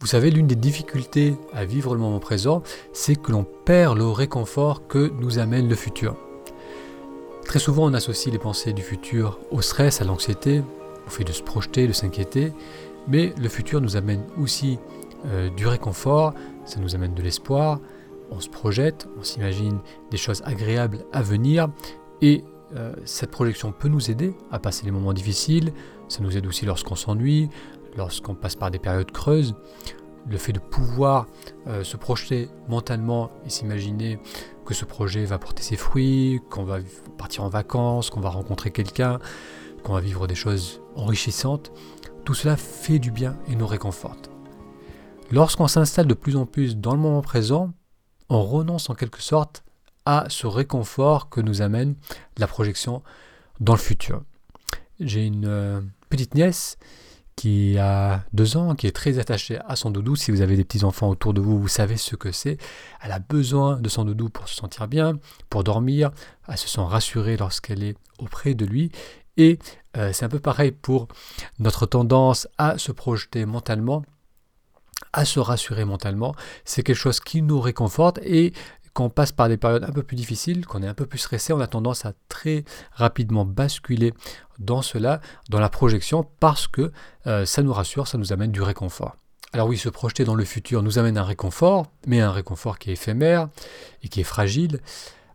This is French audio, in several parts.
Vous savez, l'une des difficultés à vivre le moment présent, c'est que l'on perd le réconfort que nous amène le futur. Très souvent, on associe les pensées du futur au stress, à l'anxiété, au fait de se projeter, de s'inquiéter, mais le futur nous amène aussi euh, du réconfort, ça nous amène de l'espoir, on se projette, on s'imagine des choses agréables à venir, et euh, cette projection peut nous aider à passer les moments difficiles, ça nous aide aussi lorsqu'on s'ennuie, lorsqu'on passe par des périodes creuses. Le fait de pouvoir euh, se projeter mentalement et s'imaginer que ce projet va porter ses fruits, qu'on va partir en vacances, qu'on va rencontrer quelqu'un, qu'on va vivre des choses enrichissantes, tout cela fait du bien et nous réconforte. Lorsqu'on s'installe de plus en plus dans le moment présent, on renonce en quelque sorte à ce réconfort que nous amène la projection dans le futur. J'ai une euh, petite nièce qui a deux ans, qui est très attachée à son doudou. Si vous avez des petits-enfants autour de vous, vous savez ce que c'est. Elle a besoin de son doudou pour se sentir bien, pour dormir. Elle se sent rassurée lorsqu'elle est auprès de lui. Et euh, c'est un peu pareil pour notre tendance à se projeter mentalement à se rassurer mentalement. C'est quelque chose qui nous réconforte et quand on passe par des périodes un peu plus difficiles, qu'on est un peu plus stressé, on a tendance à très rapidement basculer dans cela, dans la projection, parce que euh, ça nous rassure, ça nous amène du réconfort. Alors oui, se projeter dans le futur nous amène un réconfort, mais un réconfort qui est éphémère et qui est fragile,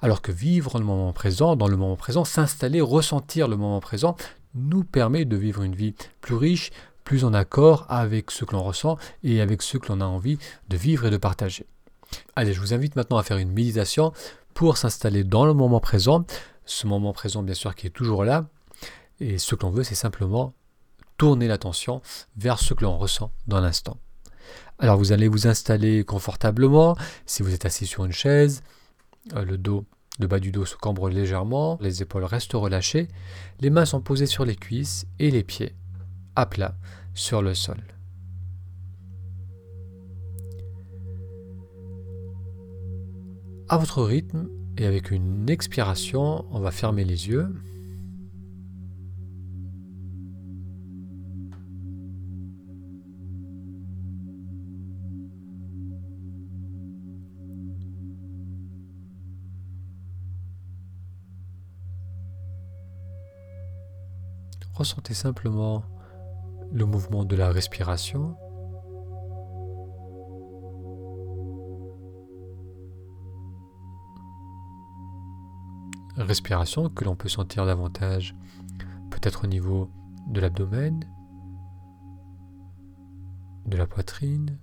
alors que vivre le moment présent, dans le moment présent, s'installer, ressentir le moment présent, nous permet de vivre une vie plus riche, plus en accord avec ce que l'on ressent et avec ce que l'on a envie de vivre et de partager. Allez, je vous invite maintenant à faire une méditation pour s'installer dans le moment présent. Ce moment présent, bien sûr, qui est toujours là. Et ce que l'on veut, c'est simplement tourner l'attention vers ce que l'on ressent dans l'instant. Alors vous allez vous installer confortablement. Si vous êtes assis sur une chaise, euh, le dos, le bas du dos se cambre légèrement, les épaules restent relâchées, les mains sont posées sur les cuisses et les pieds à plat sur le sol. À votre rythme et avec une expiration, on va fermer les yeux. Ressentez simplement le mouvement de la respiration. Respiration que l'on peut sentir davantage peut-être au niveau de l'abdomen, de la poitrine,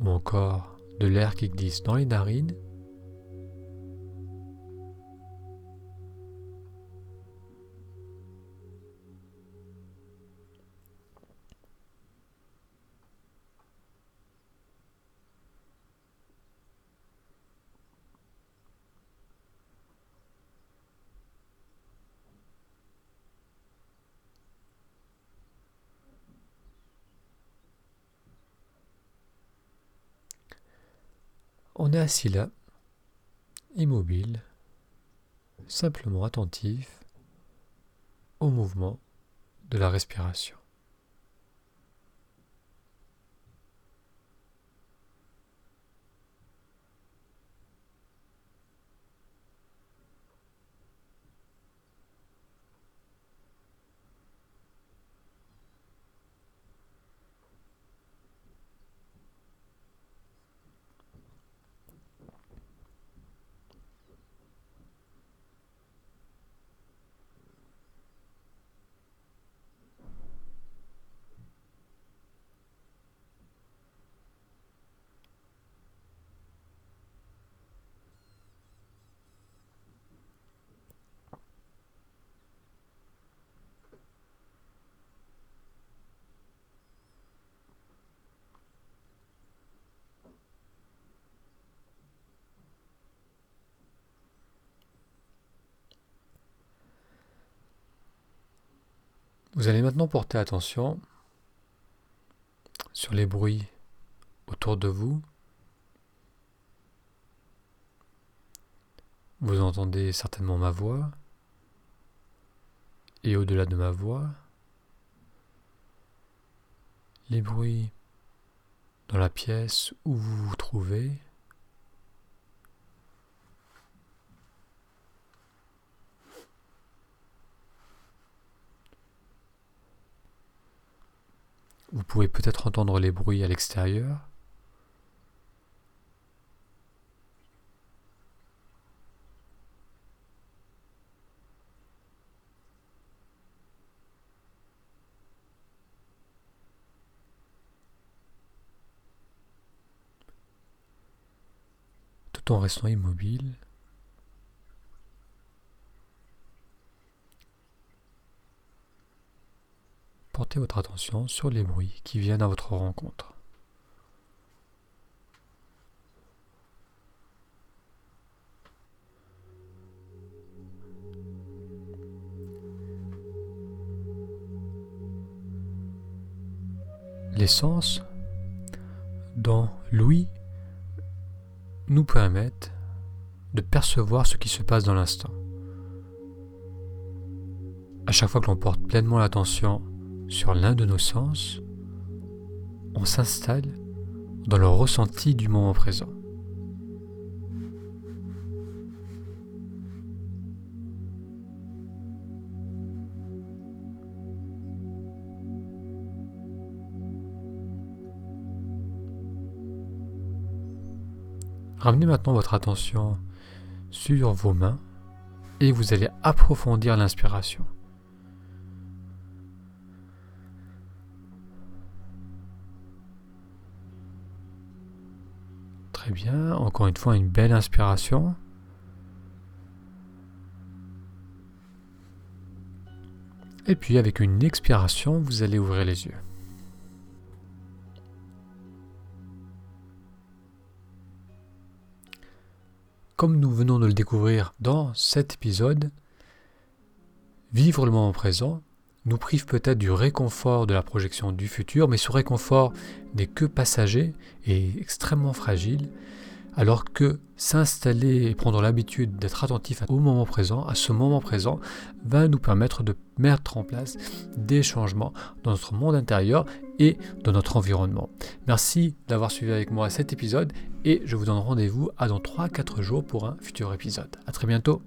ou encore de l'air qui glisse dans les narines. On est assis là, immobile, simplement attentif au mouvement de la respiration. Vous allez maintenant porter attention sur les bruits autour de vous. Vous entendez certainement ma voix et au-delà de ma voix, les bruits dans la pièce où vous vous trouvez. Vous pouvez peut-être entendre les bruits à l'extérieur. tout en restant immobile. Portez votre attention sur les bruits qui viennent à votre rencontre. Les sens, dans l'ouïe, nous permettent de percevoir ce qui se passe dans l'instant. À chaque fois que l'on porte pleinement l'attention sur l'un de nos sens, on s'installe dans le ressenti du moment présent. Ramenez maintenant votre attention sur vos mains et vous allez approfondir l'inspiration. Très bien, encore une fois une belle inspiration. Et puis avec une expiration, vous allez ouvrir les yeux. Comme nous venons de le découvrir dans cet épisode, vivre le moment présent nous prive peut-être du réconfort de la projection du futur, mais ce réconfort n'est que passager et extrêmement fragile, alors que s'installer et prendre l'habitude d'être attentif au moment présent, à ce moment présent, va nous permettre de mettre en place des changements dans notre monde intérieur et dans notre environnement. Merci d'avoir suivi avec moi cet épisode et je vous donne rendez-vous à dans 3-4 jours pour un futur épisode. A très bientôt